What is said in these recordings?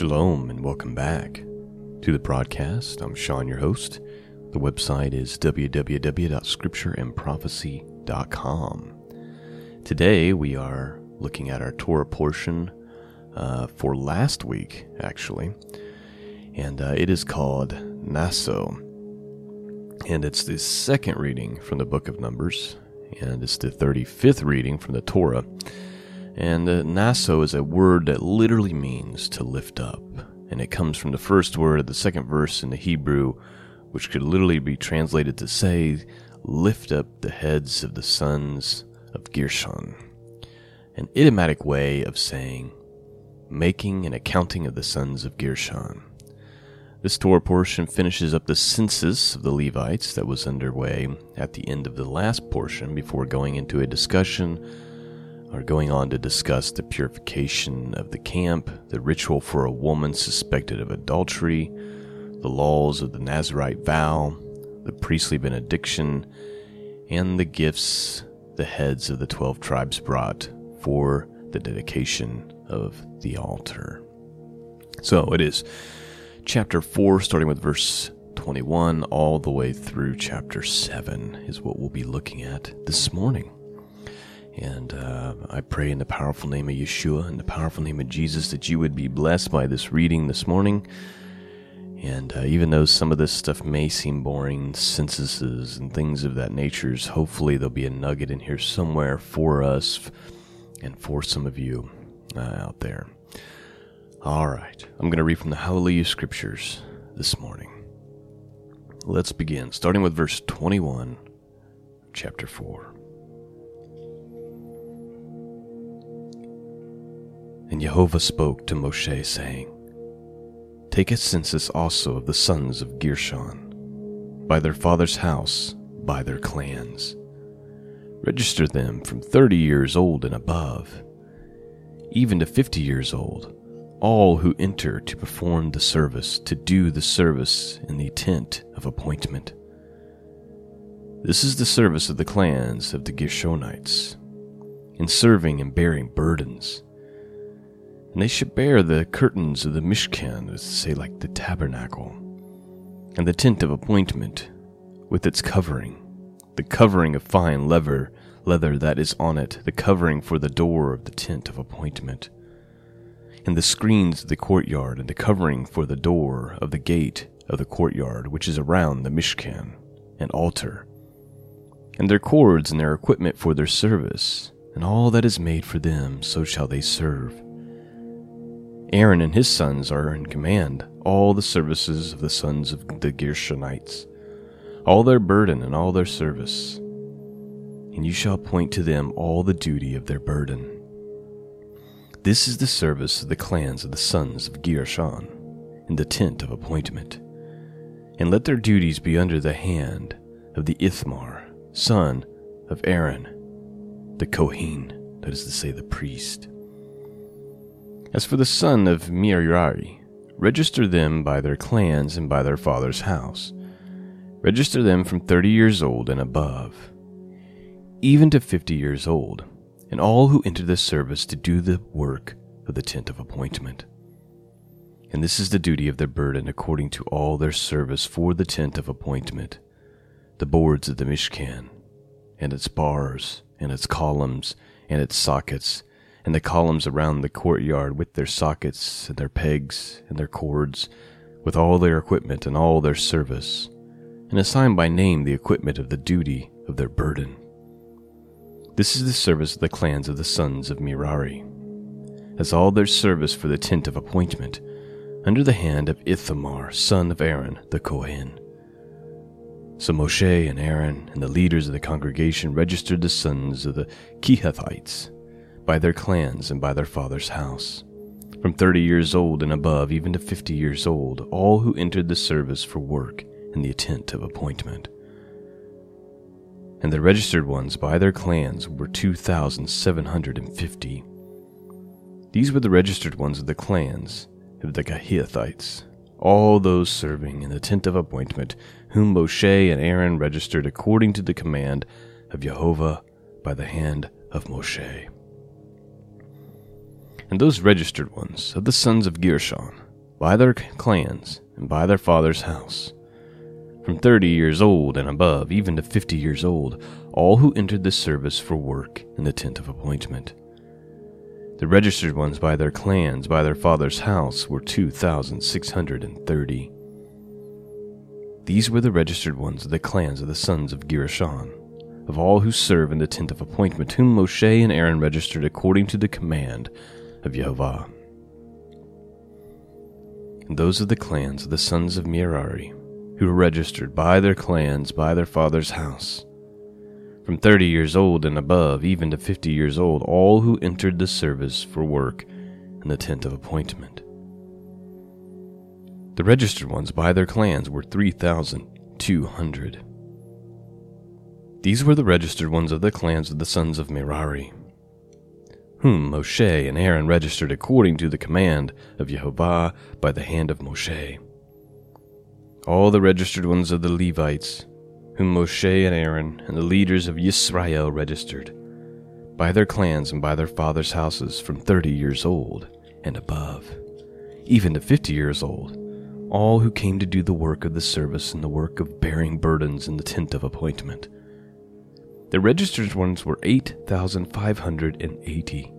Shalom and welcome back to the broadcast. I'm Sean, your host. The website is www.scriptureandprophecy.com. Today we are looking at our Torah portion uh, for last week, actually, and uh, it is called Naso. And it's the second reading from the book of Numbers, and it's the 35th reading from the Torah. And uh, is a word that literally means to lift up, and it comes from the first word of the second verse in the Hebrew, which could literally be translated to say, Lift up the heads of the sons of Gershon. An idiomatic way of saying, making an accounting of the sons of Gershon. This Torah portion finishes up the census of the Levites that was underway at the end of the last portion before going into a discussion or going on to discuss the purification of the camp, the ritual for a woman suspected of adultery, the laws of the Nazarite vow, the priestly benediction, and the gifts the heads of the twelve tribes brought for the dedication of the altar. So it is chapter 4, starting with verse 21, all the way through chapter 7, is what we'll be looking at this morning. And uh, I pray in the powerful name of Yeshua, in the powerful name of Jesus, that you would be blessed by this reading this morning. And uh, even though some of this stuff may seem boring, censuses and things of that nature, hopefully there'll be a nugget in here somewhere for us and for some of you uh, out there. All right, I'm going to read from the Hallelujah Scriptures this morning. Let's begin, starting with verse 21, chapter 4. And Jehovah spoke to Moshe, saying, Take a census also of the sons of Gershon, by their father's house, by their clans. Register them from thirty years old and above, even to fifty years old, all who enter to perform the service, to do the service in the tent of appointment. This is the service of the clans of the Gershonites, in serving and bearing burdens and they should bear the curtains of the Mishkan, say like the tabernacle, and the tent of appointment, with its covering, the covering of fine leather, leather that is on it, the covering for the door of the tent of appointment, and the screens of the courtyard, and the covering for the door of the gate of the courtyard, which is around the Mishkan, and altar, and their cords and their equipment for their service, and all that is made for them, so shall they serve Aaron and his sons are in command, all the services of the sons of the Gershonites, all their burden and all their service. And you shall appoint to them all the duty of their burden. This is the service of the clans of the sons of Gershon, in the tent of appointment. And let their duties be under the hand of the Ithmar, son of Aaron, the Kohen, that is to say, the priest. As for the son of Merari, register them by their clans and by their father's house. Register them from thirty years old and above, even to fifty years old, and all who enter the service to do the work of the tent of appointment. And this is the duty of their burden according to all their service for the tent of appointment, the boards of the Mishkan, and its bars, and its columns, and its sockets, and the columns around the courtyard with their sockets and their pegs and their cords, with all their equipment and all their service, and assign by name the equipment of the duty of their burden. This is the service of the clans of the sons of Merari, as all their service for the tent of appointment, under the hand of Ithamar, son of Aaron the Kohen. So Moshe and Aaron and the leaders of the congregation registered the sons of the Kehathites by their clans and by their father's house. From thirty years old and above, even to fifty years old, all who entered the service for work in the tent of appointment. And the registered ones by their clans were 2,750. These were the registered ones of the clans of the Kehathites, all those serving in the tent of appointment, whom Moshe and Aaron registered according to the command of Jehovah by the hand of Moshe. And those registered ones of the sons of Gershon, by their clans and by their father's house, from thirty years old and above, even to fifty years old, all who entered the service for work in the tent of appointment. The registered ones by their clans, by their father's house, were 2,630. These were the registered ones of the clans of the sons of Gershon, of all who serve in the tent of appointment, whom Moshe and Aaron registered according to the command of Jehovah. Those of the clans of the sons of Merari, who were registered by their clans, by their father's house, from 30 years old and above, even to 50 years old, all who entered the service for work in the tent of appointment. The registered ones by their clans were 3,200. These were the registered ones of the clans of the sons of Merari, whom Moshe and Aaron registered according to the command of Jehovah by the hand of Moshe. All the registered ones of the Levites, whom Moshe and Aaron and the leaders of Yisrael registered, by their clans and by their fathers' houses from thirty years old and above, even to fifty years old, all who came to do the work of the service and the work of bearing burdens in the tent of appointment. The registered ones were 8,580.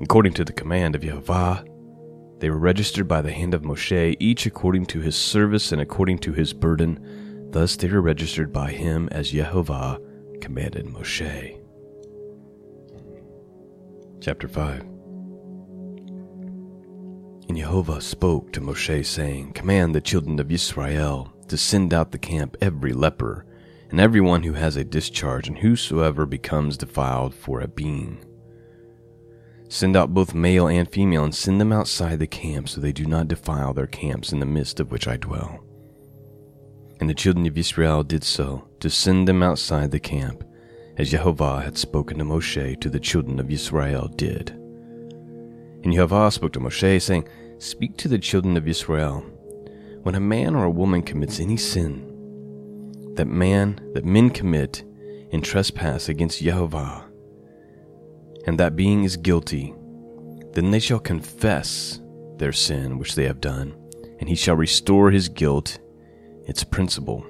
According to the command of Yahweh, they were registered by the hand of Moshe, each according to his service and according to his burden. Thus they were registered by him as Jehovah commanded Moshe. Chapter 5 And Jehovah spoke to Moshe, saying, Command the children of Israel to send out the camp every leper, and everyone who has a discharge, and whosoever becomes defiled for a being. Send out both male and female, and send them outside the camp, so they do not defile their camps in the midst of which I dwell. And the children of Israel did so, to send them outside the camp, as Jehovah had spoken to Moshe to the children of Israel did. And Jehovah spoke to Moshe, saying, Speak to the children of Israel. When a man or a woman commits any sin, that man, that men commit in trespass against Jehovah, and that being is guilty, then they shall confess their sin which they have done, and he shall restore his guilt, its principal,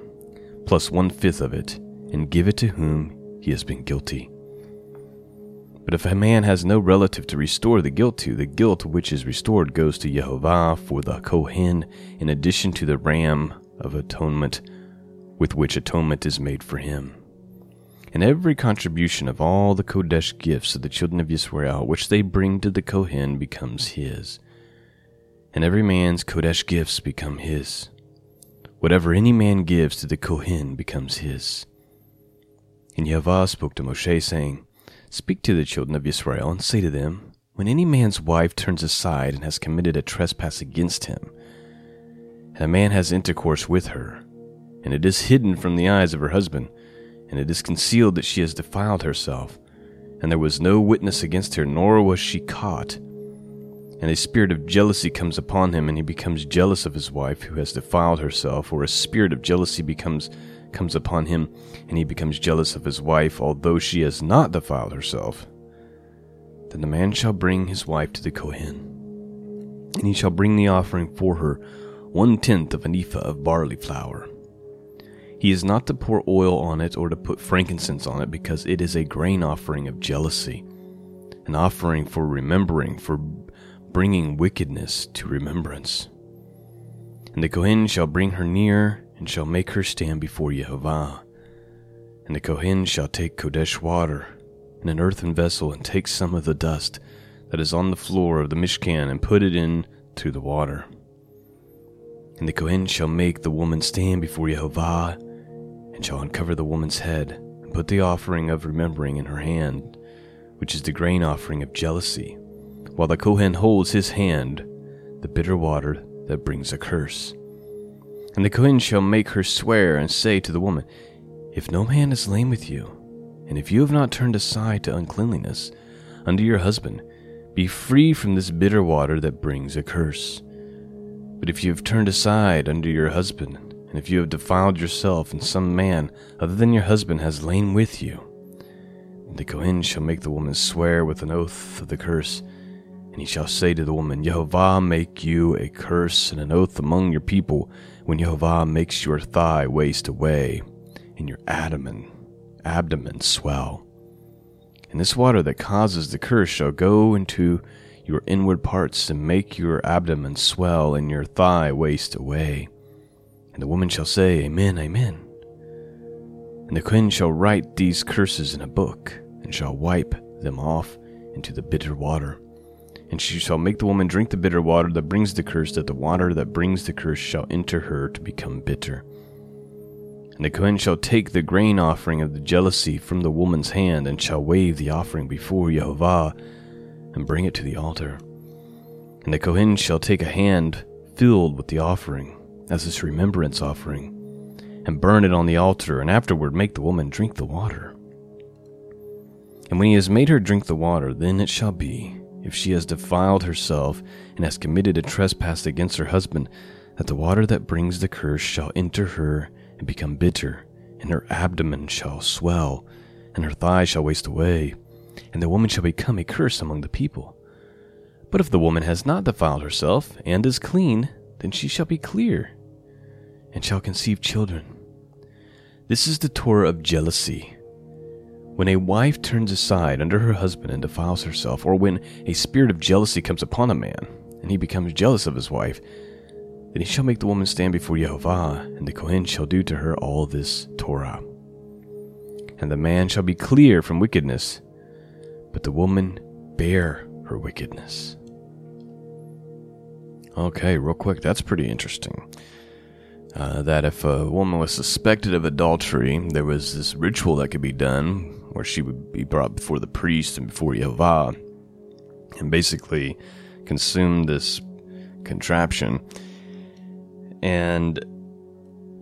plus one fifth of it, and give it to whom he has been guilty. But if a man has no relative to restore the guilt to, the guilt which is restored goes to Jehovah for the Kohen, in addition to the ram of atonement with which atonement is made for him. And every contribution of all the Kodesh gifts of the children of Israel which they bring to the Kohen becomes his. And every man's Kodesh gifts become his. Whatever any man gives to the Kohen becomes his. And Yahweh spoke to Moshe, saying, Speak to the children of Israel, and say to them, When any man's wife turns aside and has committed a trespass against him, and a man has intercourse with her, and it is hidden from the eyes of her husband, and it is concealed that she has defiled herself, and there was no witness against her, nor was she caught. And a spirit of jealousy comes upon him, and he becomes jealous of his wife who has defiled herself, or a spirit of jealousy becomes comes upon him, and he becomes jealous of his wife, although she has not defiled herself. Then the man shall bring his wife to the Kohen, and he shall bring the offering for her one tenth of an ephah of barley flour he is not to pour oil on it or to put frankincense on it, because it is a grain offering of jealousy, an offering for remembering, for bringing wickedness to remembrance. And the Kohen shall bring her near, and shall make her stand before Jehovah. And the Kohen shall take Kodesh water in an earthen vessel, and take some of the dust that is on the floor of the Mishkan, and put it in to the water. And the Kohen shall make the woman stand before Jehovah and shall uncover the woman's head, and put the offering of remembering in her hand, which is the grain offering of jealousy, while the Kohen holds his hand the bitter water that brings a curse. And the Kohen shall make her swear and say to the woman, If no man is lain with you, and if you have not turned aside to uncleanliness unto your husband, be free from this bitter water that brings a curse. But if you have turned aside unto your husband, and if you have defiled yourself, and some man other than your husband has lain with you, the Kohen shall make the woman swear with an oath of the curse, And he shall say to the woman, Jehovah make you a curse and an oath among your people, when Jehovah makes your thigh waste away, and your abdomen, abdomen swell. And this water that causes the curse shall go into your inward parts, and make your abdomen swell, and your thigh waste away. And the woman shall say, Amen, Amen. And the Kohen shall write these curses in a book, and shall wipe them off into the bitter water. And she shall make the woman drink the bitter water that brings the curse, that the water that brings the curse shall enter her to become bitter. And the Kohen shall take the grain offering of the jealousy from the woman's hand, and shall wave the offering before Jehovah, and bring it to the altar. And the Kohen shall take a hand filled with the offering, as his remembrance offering, and burn it on the altar, and afterward make the woman drink the water. And when he has made her drink the water, then it shall be, if she has defiled herself and has committed a trespass against her husband, that the water that brings the curse shall enter her and become bitter, and her abdomen shall swell, and her thighs shall waste away, and the woman shall become a curse among the people. But if the woman has not defiled herself and is clean, then she shall be clear, and shall conceive children. This is the Torah of jealousy. When a wife turns aside under her husband and defiles herself, or when a spirit of jealousy comes upon a man, and he becomes jealous of his wife, then he shall make the woman stand before Jehovah, and the Kohen shall do to her all this Torah. And the man shall be clear from wickedness, but the woman bear her wickedness. Okay, real quick, that's pretty interesting. Uh, that if a woman was suspected of adultery, there was this ritual that could be done where she would be brought before the priest and before Yehovah and basically consume this contraption. And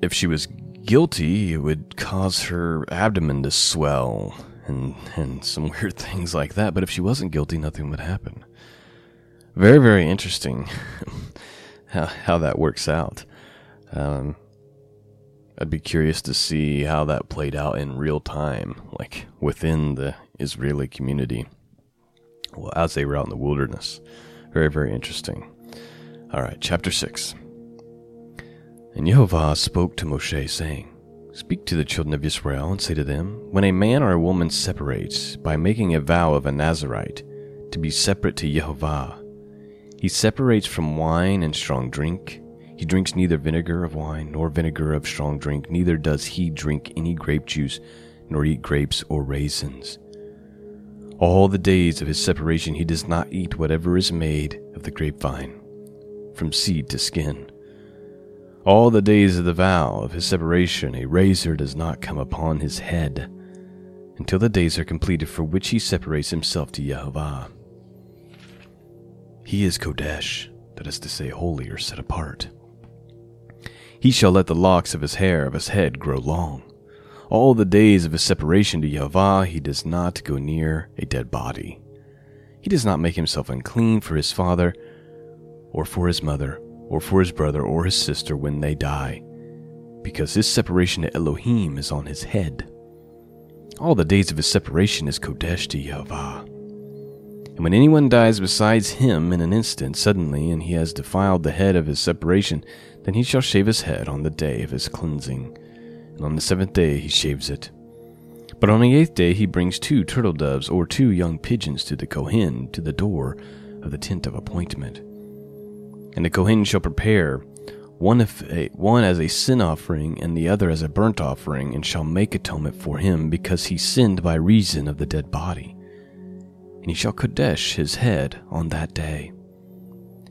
if she was guilty, it would cause her abdomen to swell and, and some weird things like that. But if she wasn't guilty, nothing would happen. Very, very interesting how, how that works out. Um, I'd be curious to see how that played out in real time, like within the Israeli community, well, as they were out in the wilderness. Very, very interesting. All right, chapter 6. And Jehovah spoke to Moshe, saying, Speak to the children of Israel and say to them, When a man or a woman separates by making a vow of a Nazarite to be separate to Jehovah, he separates from wine and strong drink he drinks neither vinegar of wine nor vinegar of strong drink, neither does he drink any grape juice nor eat grapes or raisins. All the days of his separation he does not eat whatever is made of the grapevine, from seed to skin. All the days of the vow of his separation a razor does not come upon his head, until the days are completed for which he separates himself to Jehovah. He is Kodesh, that is to say, holy or set apart. He shall let the locks of his hair of his head grow long. All the days of his separation to Yahweh he does not go near a dead body. He does not make himself unclean for his father, or for his mother, or for his brother or his sister when they die, because his separation to Elohim is on his head. All the days of his separation is Kodesh to Yahweh. And when anyone dies besides him in an instant, suddenly, and he has defiled the head of his separation, then he shall shave his head on the day of his cleansing, and on the seventh day he shaves it. But on the eighth day he brings two turtle doves or two young pigeons to the Kohen to the door of the tent of appointment. And the Kohen shall prepare one, a, one as a sin offering and the other as a burnt offering, and shall make atonement for him because he sinned by reason of the dead body. And he shall Kodesh his head on that day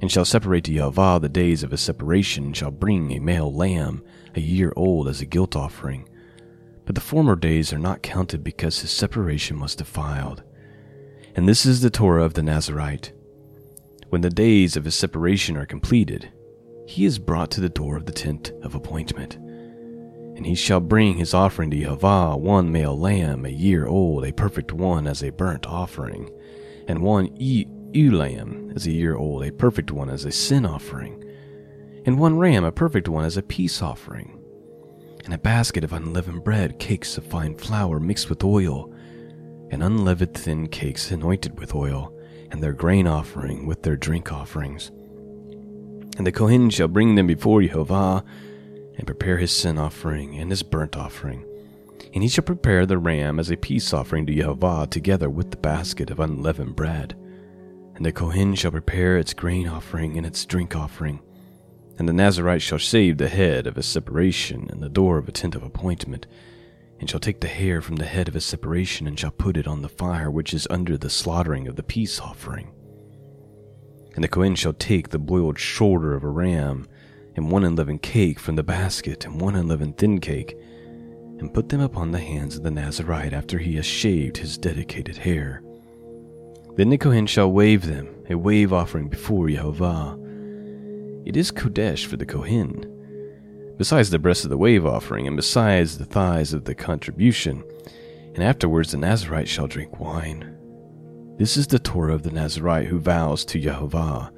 and shall separate to Yahweh the days of his separation, shall bring a male lamb, a year old, as a guilt offering. But the former days are not counted because his separation was defiled. And this is the Torah of the Nazarite. When the days of his separation are completed, he is brought to the door of the tent of appointment. And he shall bring his offering to Yahweh one male lamb, a year old, a perfect one, as a burnt offering, and one e- ewe lamb as a year old, a perfect one as a sin offering, and one ram, a perfect one as a peace offering, and a basket of unleavened bread, cakes of fine flour mixed with oil, and unleavened thin cakes anointed with oil, and their grain offering with their drink offerings. And the Kohen shall bring them before Jehovah, and prepare his sin offering and his burnt offering. And he shall prepare the ram as a peace offering to Jehovah together with the basket of unleavened bread. And the Kohen shall prepare its grain offering and its drink offering. And the Nazarite shall shave the head of his separation and the door of a tent of appointment, and shall take the hair from the head of his separation and shall put it on the fire which is under the slaughtering of the peace offering. And the Kohen shall take the boiled shoulder of a ram, and one unleavened cake from the basket, and one unleavened thin cake, and put them upon the hands of the Nazarite after he has shaved his dedicated hair. Then the Kohen shall wave them, a wave offering before Jehovah. It is Kodesh for the Kohen, besides the breast of the wave offering, and besides the thighs of the contribution. And afterwards the Nazarite shall drink wine. This is the Torah of the Nazarite who vows to Jehovah,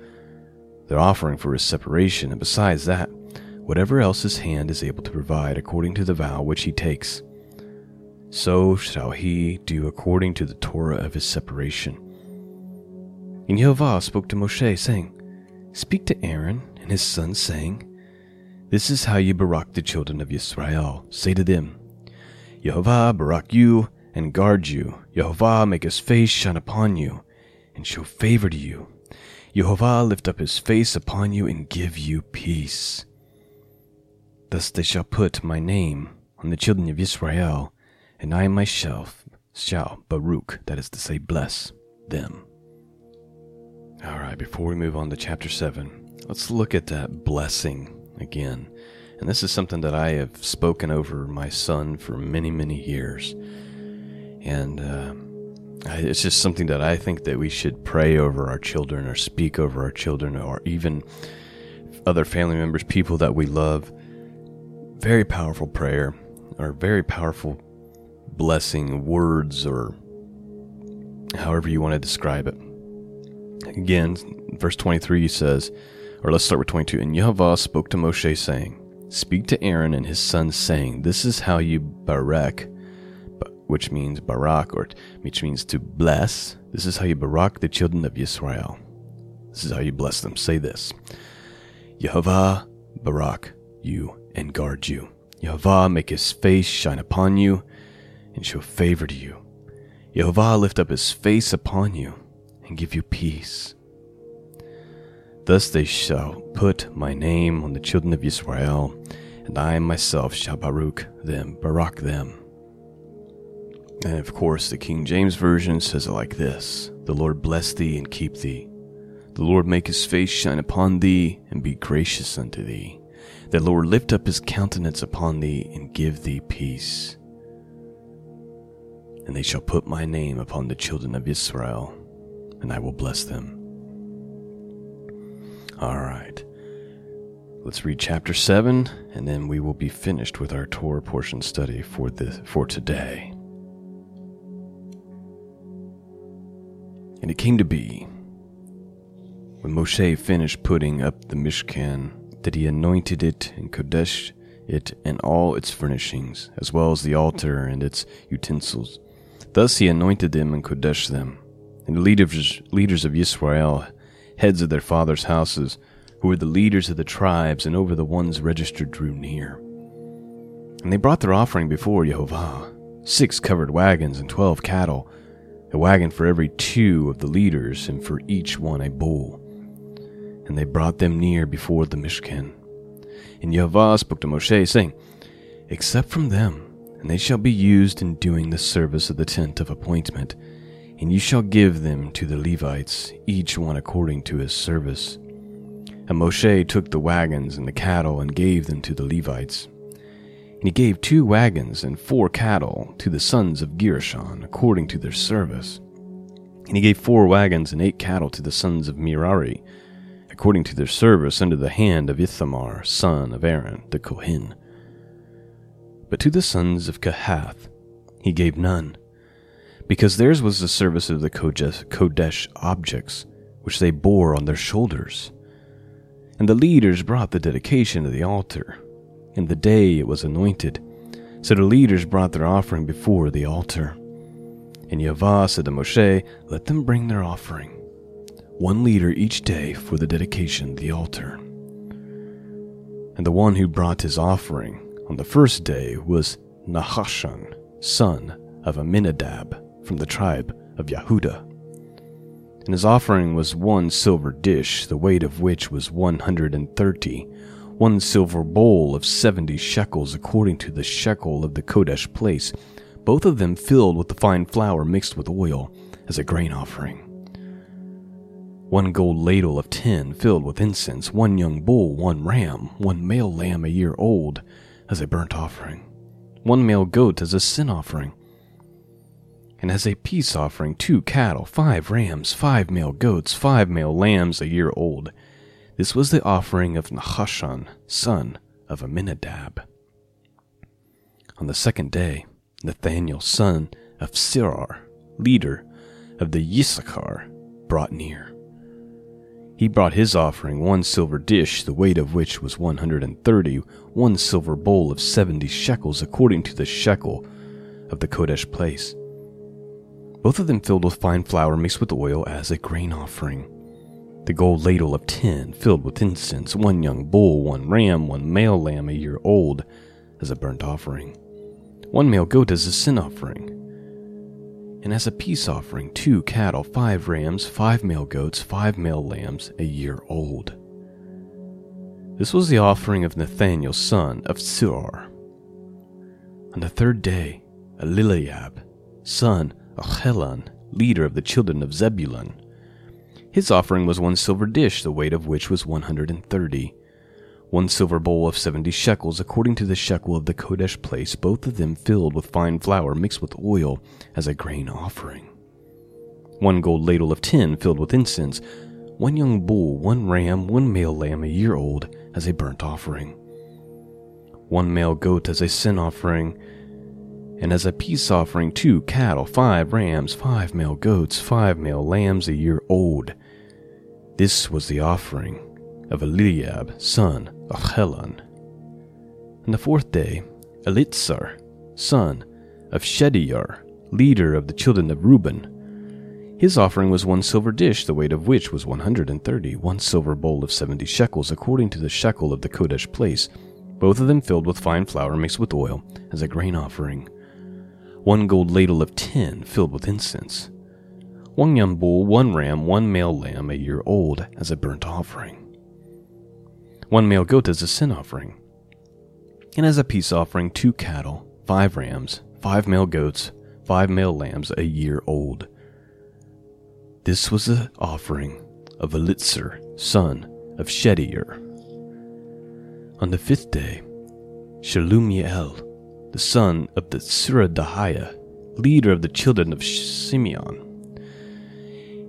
their offering for his separation, and besides that, whatever else his hand is able to provide according to the vow which he takes. So shall he do according to the Torah of his separation. And Jehovah spoke to Moshe, saying, Speak to Aaron and his sons, saying, This is how you barak the children of Israel. Say to them, Jehovah barak you and guard you. Jehovah make his face shine upon you and show favor to you. Jehovah lift up his face upon you and give you peace. Thus they shall put my name on the children of Israel, and I myself shall Baruch, that is to say, bless them. All right, before we move on to chapter 7, let's look at that blessing again. And this is something that I have spoken over my son for many, many years and uh, it's just something that I think that we should pray over our children or speak over our children or even other family members, people that we love. Very powerful prayer or very powerful blessing words or however you want to describe it. Again, verse 23 says, or let's start with 22. And Yahweh spoke to Moshe, saying, Speak to Aaron and his sons, saying, This is how you barak which means barak, or which means to bless. This is how you barak the children of Israel. This is how you bless them. Say this Yehovah barak you and guard you. Yehovah make his face shine upon you and show favor to you. Yehovah lift up his face upon you and give you peace. Thus they shall put my name on the children of Israel, and I myself shall baruch them, barak them. And of course, the King James Version says it like this The Lord bless thee and keep thee. The Lord make his face shine upon thee and be gracious unto thee. The Lord lift up his countenance upon thee and give thee peace. And they shall put my name upon the children of Israel, and I will bless them. All right. Let's read chapter 7, and then we will be finished with our Torah portion study for, the, for today. And it came to be, when Moshe finished putting up the Mishkan, that he anointed it and Kodesh it and all its furnishings, as well as the altar and its utensils. Thus he anointed them and Kodesh them. And the leaders, leaders of Israel, heads of their fathers' houses, who were the leaders of the tribes and over the ones registered, drew near. And they brought their offering before Jehovah six covered wagons and twelve cattle a wagon for every two of the leaders, and for each one a bull. And they brought them near before the Mishkan. And Yahweh spoke to Moshe, saying, Accept from them, and they shall be used in doing the service of the tent of appointment, and you shall give them to the Levites, each one according to his service. And Moshe took the wagons and the cattle and gave them to the Levites. And he gave two wagons and four cattle to the sons of Gershon according to their service. And he gave four wagons and eight cattle to the sons of Merari according to their service under the hand of Ithamar, son of Aaron, the Kohen. But to the sons of Kehath he gave none, because theirs was the service of the Kodesh objects, which they bore on their shoulders. And the leaders brought the dedication of the altar and the day it was anointed. So the leaders brought their offering before the altar. And Yahweh said to Moshe, Let them bring their offering. one leader each day for the dedication of the altar. And the one who brought his offering on the first day was Nahashon, son of Amminadab, from the tribe of Yehuda. And his offering was one silver dish, the weight of which was one hundred and thirty, one silver bowl of seventy shekels according to the shekel of the Kodesh place, both of them filled with the fine flour mixed with oil as a grain offering. One gold ladle of tin filled with incense, one young bull, one ram, one male lamb a year old as a burnt offering, one male goat as a sin offering, and as a peace offering two cattle, five rams, five male goats, five male lambs a year old. This was the offering of Nahashon, son of Amminadab. On the second day, Nathaniel, son of Sirar, leader of the Yissachar, brought near. He brought his offering one silver dish, the weight of which was one hundred and thirty, one silver bowl of seventy shekels, according to the shekel of the Kodesh place. Both of them filled with fine flour mixed with oil as a grain offering. The gold ladle of tin filled with incense, one young bull, one ram, one male lamb a year old as a burnt offering, one male goat as a sin offering and as a peace offering two cattle, five rams, five male goats, five male lambs, a year old. This was the offering of Nathaniel, son of Suar. On the third day, Eliab, son of leader of the children of Zebulun. His offering was one silver dish, the weight of which was one hundred and thirty one silver bowl of seventy shekels, according to the shekel of the Kodesh place, both of them filled with fine flour mixed with oil as a grain offering. One gold ladle of tin filled with incense, one young bull, one ram, one male lamb a year old as a burnt offering, one male goat as a sin offering, and as a peace offering two cattle, five rams, five male goats, five male lambs a year old. This was the offering of Eliab, son of Helon. On the fourth day, Elitzar, son of Shedeur, leader of the children of Reuben. His offering was one silver dish, the weight of which was one hundred and thirty, one silver bowl of seventy shekels, according to the shekel of the Kodesh place, both of them filled with fine flour mixed with oil, as a grain offering. One gold ladle of tin filled with incense. One young bull, one ram, one male lamb a year old, as a burnt offering one male goat as a sin offering, and as a peace offering, two cattle, five rams, five male goats, five male lambs a year old. This was the offering of Elitzur, son of Shedeur. On the fifth day, Shelumiel, the son of the Suradahiah, leader of the children of Simeon,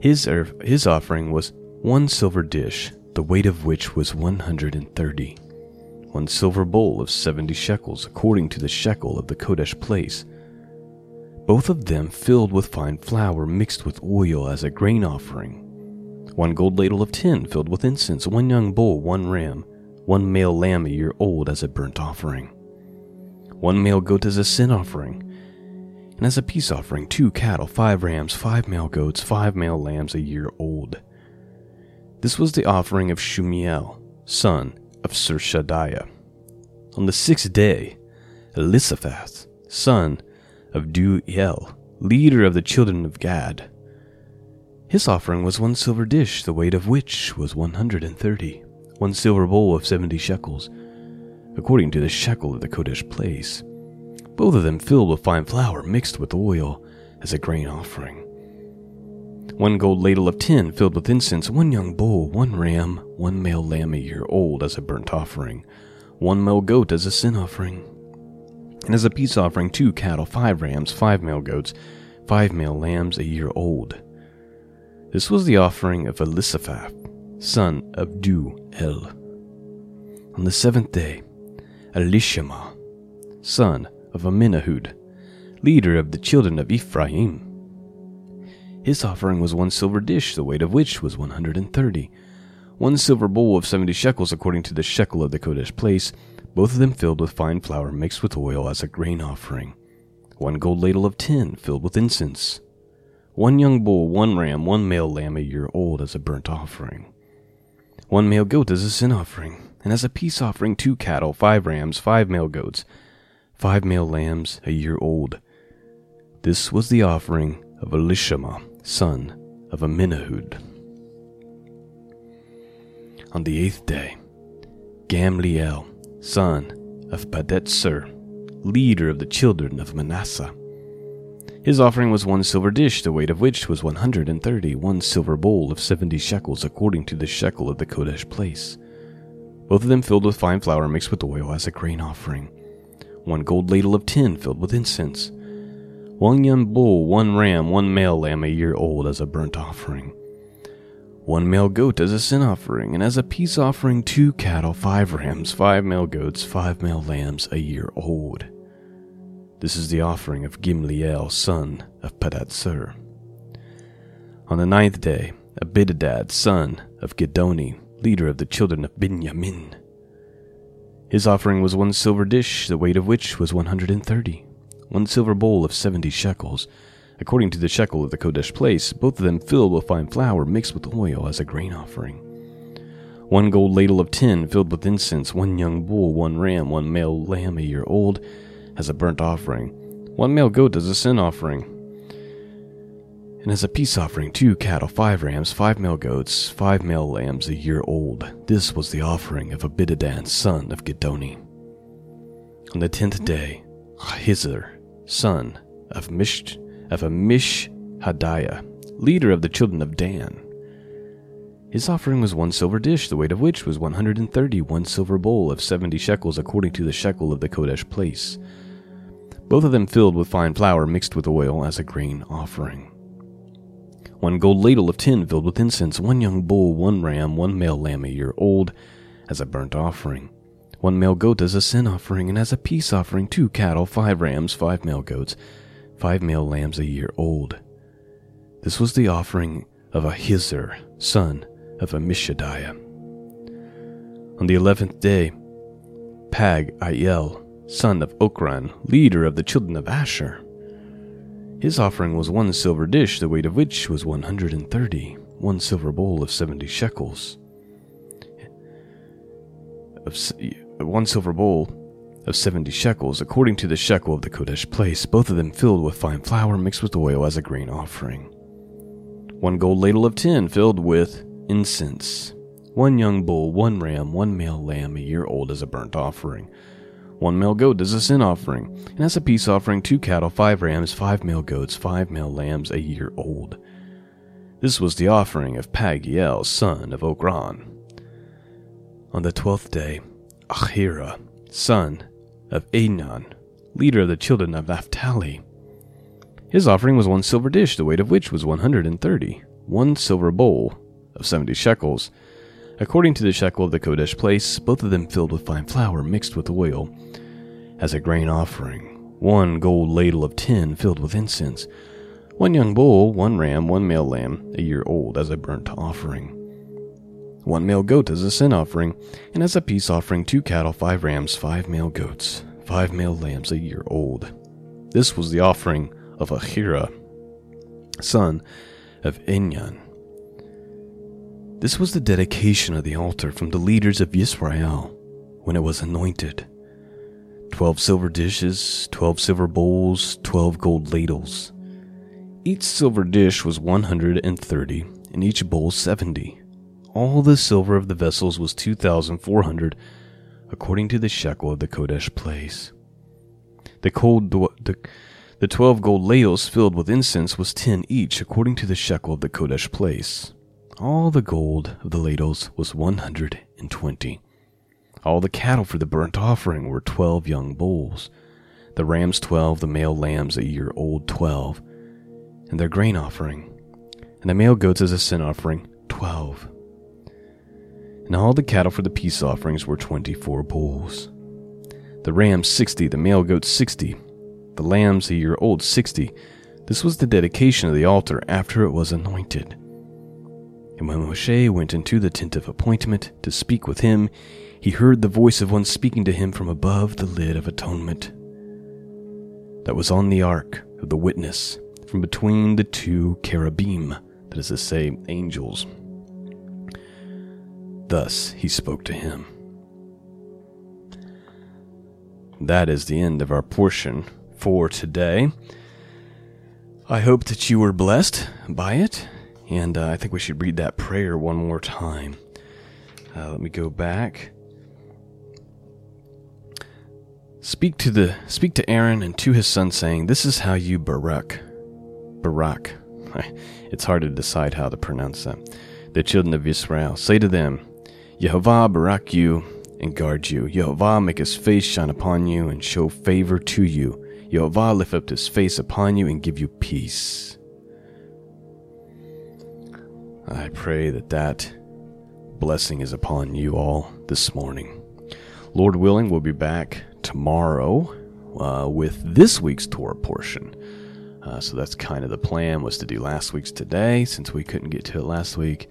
his, er, his offering was one silver dish the weight of which was 130. One silver bowl of 70 shekels, according to the shekel of the Kodesh place. Both of them filled with fine flour mixed with oil as a grain offering. One gold ladle of tin filled with incense, one young bull, one ram, one male lamb a year old as a burnt offering. One male goat as a sin offering, and as a peace offering, two cattle, five rams, five male goats, five male lambs a year old. This was the offering of Shumiel, son of Surshadiah. On the sixth day, Elisaphat, son of Duel, leader of the children of Gad. His offering was one silver dish, the weight of which was one hundred and thirty, one silver bowl of seventy shekels, according to the shekel of the Kodesh place, both of them filled with fine flour mixed with oil as a grain offering one gold ladle of tin filled with incense, one young bull, one ram, one male lamb a year old as a burnt offering, one male goat as a sin offering, and as a peace offering, two cattle, five rams, five male goats, five male lambs a year old. This was the offering of Elisaphat, son of Du-el. On the seventh day, Elishama, son of Amminahud, leader of the children of Ephraim, his offering was one silver dish, the weight of which was 130. One silver bowl of 70 shekels, according to the shekel of the Kodesh place, both of them filled with fine flour mixed with oil as a grain offering. One gold ladle of tin filled with incense. one young bull, one ram, one male lamb a year old as a burnt offering, one male goat as a sin offering, and as a peace offering two cattle, five rams, five male goats, five male lambs a year old. This was the offering of Elishama, son of Amminahud. On the eighth day, Gamliel, son of Pedahzur, leader of the children of Manasseh. His offering was one silver dish, the weight of which was one hundred and thirty, one silver bowl of seventy shekels, according to the shekel of the Kodesh place. Both of them filled with fine flour mixed with oil as a grain offering. One gold ladle of tin filled with incense. One young bull, one ram, one male lamb a year old as a burnt offering one male goat as a sin offering, and as a peace offering, two cattle, five rams, five male goats, five male lambs a year old. This is the offering of Gimliel, son of Pedahzur. On the ninth day, Abinadab, son of Gedoni, leader of the children of Binyamin. His offering was one silver dish, the weight of which was one hundred and thirty, one silver bowl of seventy shekels, according to the shekel of the Kodesh place, both of them filled with fine flour mixed with oil as a grain offering. One gold ladle of tin filled with incense, one young bull, one ram, one male lamb a year old as a burnt offering, one male goat as a sin offering, and as a peace offering, two cattle, five rams, five male goats, five male lambs a year old. This was the offering of Abinadab, son of Gedoni. On the tenth day, Ahizar, son of Mish of Ammishaddai, leader of the children of Dan. His offering was one silver dish, the weight of which was 130, one silver bowl of 70 shekels according to the shekel of the Kodesh place. Both of them filled with fine flour mixed with oil as a grain offering. One gold ladle of tin filled with incense, one young bull, one ram, one male lamb a year old as a burnt offering, one male goat as a sin offering, and as a peace offering, two cattle, five rams, five male goats, five male lambs a year old. This was the offering of Ahizar, son of Ammishaddai. On the eleventh day, Pagdiel, son of Ochran, leader of the children of Asher. His offering was one silver dish, the weight of which was one hundred and thirty, one silver bowl of seventy shekels. Of one silver bowl of seventy shekels, according to the shekel of the Kodesh place, both of them filled with fine flour mixed with oil as a grain offering. One gold ladle of tin filled with incense. One young bull, one ram, one male lamb a year old as a burnt offering. One male goat as a sin offering, and as a peace offering, two cattle, five rams, five male goats, five male lambs a year old. This was the offering of Pagiel, son of Ochran. On the twelfth day, Ahira, son of Enan, leader of the children of Naphtali. His offering was one silver dish, the weight of which was one hundred and thirty, one silver bowl of seventy shekels, according to the shekel of the Kodesh place, both of them filled with fine flour mixed with oil, as a grain offering, one gold ladle of tin filled with incense, one young bull, one ram, one male lamb, a year old, as a burnt offering one male goat as a sin offering, and as a peace offering, two cattle, five rams, five male goats, five male lambs a year old. This was the offering of Ahira, son of Enan. This was the dedication of the altar from the leaders of Israel when it was anointed. Twelve silver dishes, twelve silver bowls, twelve gold ladles. Each silver dish was one hundred and thirty, and each bowl seventy. All the silver of the vessels was 2,400, according to the shekel of the Kodesh place. The, cold, the, the twelve gold ladles filled with incense was ten each, according to the shekel of the Kodesh place. All the gold of the ladles was one hundred and twenty. All the cattle for the burnt offering were twelve young bulls, the rams twelve, the male lambs a year old twelve, and their grain offering, and the male goats as a sin offering twelve and all the cattle for the peace offerings were twenty four bulls. The rams sixty, the male goats sixty, the lambs a year old sixty. This was the dedication of the altar after it was anointed. And when Moshe went into the tent of appointment to speak with him, he heard the voice of one speaking to him from above the lid of atonement that was on the ark of the witness, from between the two cherubim, that is to say, angels. Thus he spoke to him. That is the end of our portion for today. I hope that you were blessed by it, and uh, I think we should read that prayer one more time. Uh, let me go back. Speak to the speak to Aaron and to his son, saying, "This is how you Barak, Barak. It's hard to decide how to pronounce that. The children of Israel say to them, Yehovah Barak you and guard you. Yehovah make his face shine upon you and show favor to you. Yehovah lift up his face upon you and give you peace. I pray that that blessing is upon you all this morning. Lord willing, we'll be back tomorrow uh, with this week's Torah portion. Uh, so that's kind of the plan was to do last week's today since we couldn't get to it last week.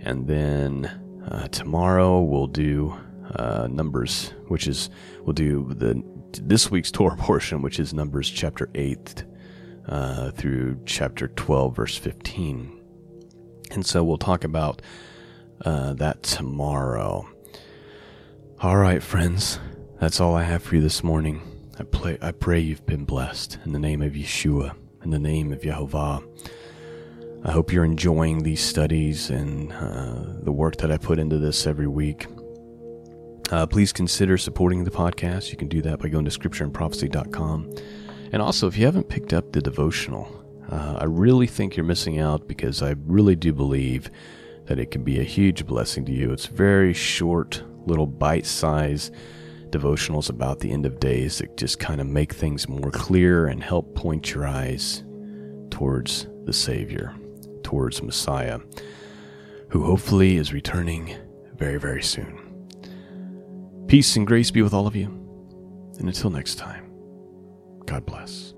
And then uh, tomorrow we'll do uh, Numbers, which is we'll do the this week's Torah portion, which is Numbers chapter eight uh, through chapter twelve, verse fifteen. And so we'll talk about uh, that tomorrow. All right, friends, that's all I have for you this morning. I, play, I pray you've been blessed in the name of Yeshua, in the name of Yehovah. I hope you're enjoying these studies and uh, the work that I put into this every week. Uh, please consider supporting the podcast. You can do that by going to scriptureandprophecy.com. And also, if you haven't picked up the devotional, uh, I really think you're missing out because I really do believe that it can be a huge blessing to you. It's very short, little bite size devotionals about the end of days that just kind of make things more clear and help point your eyes towards the Savior, towards Messiah, who hopefully is returning very, very soon. Peace and grace be with all of you. And until next time, God bless.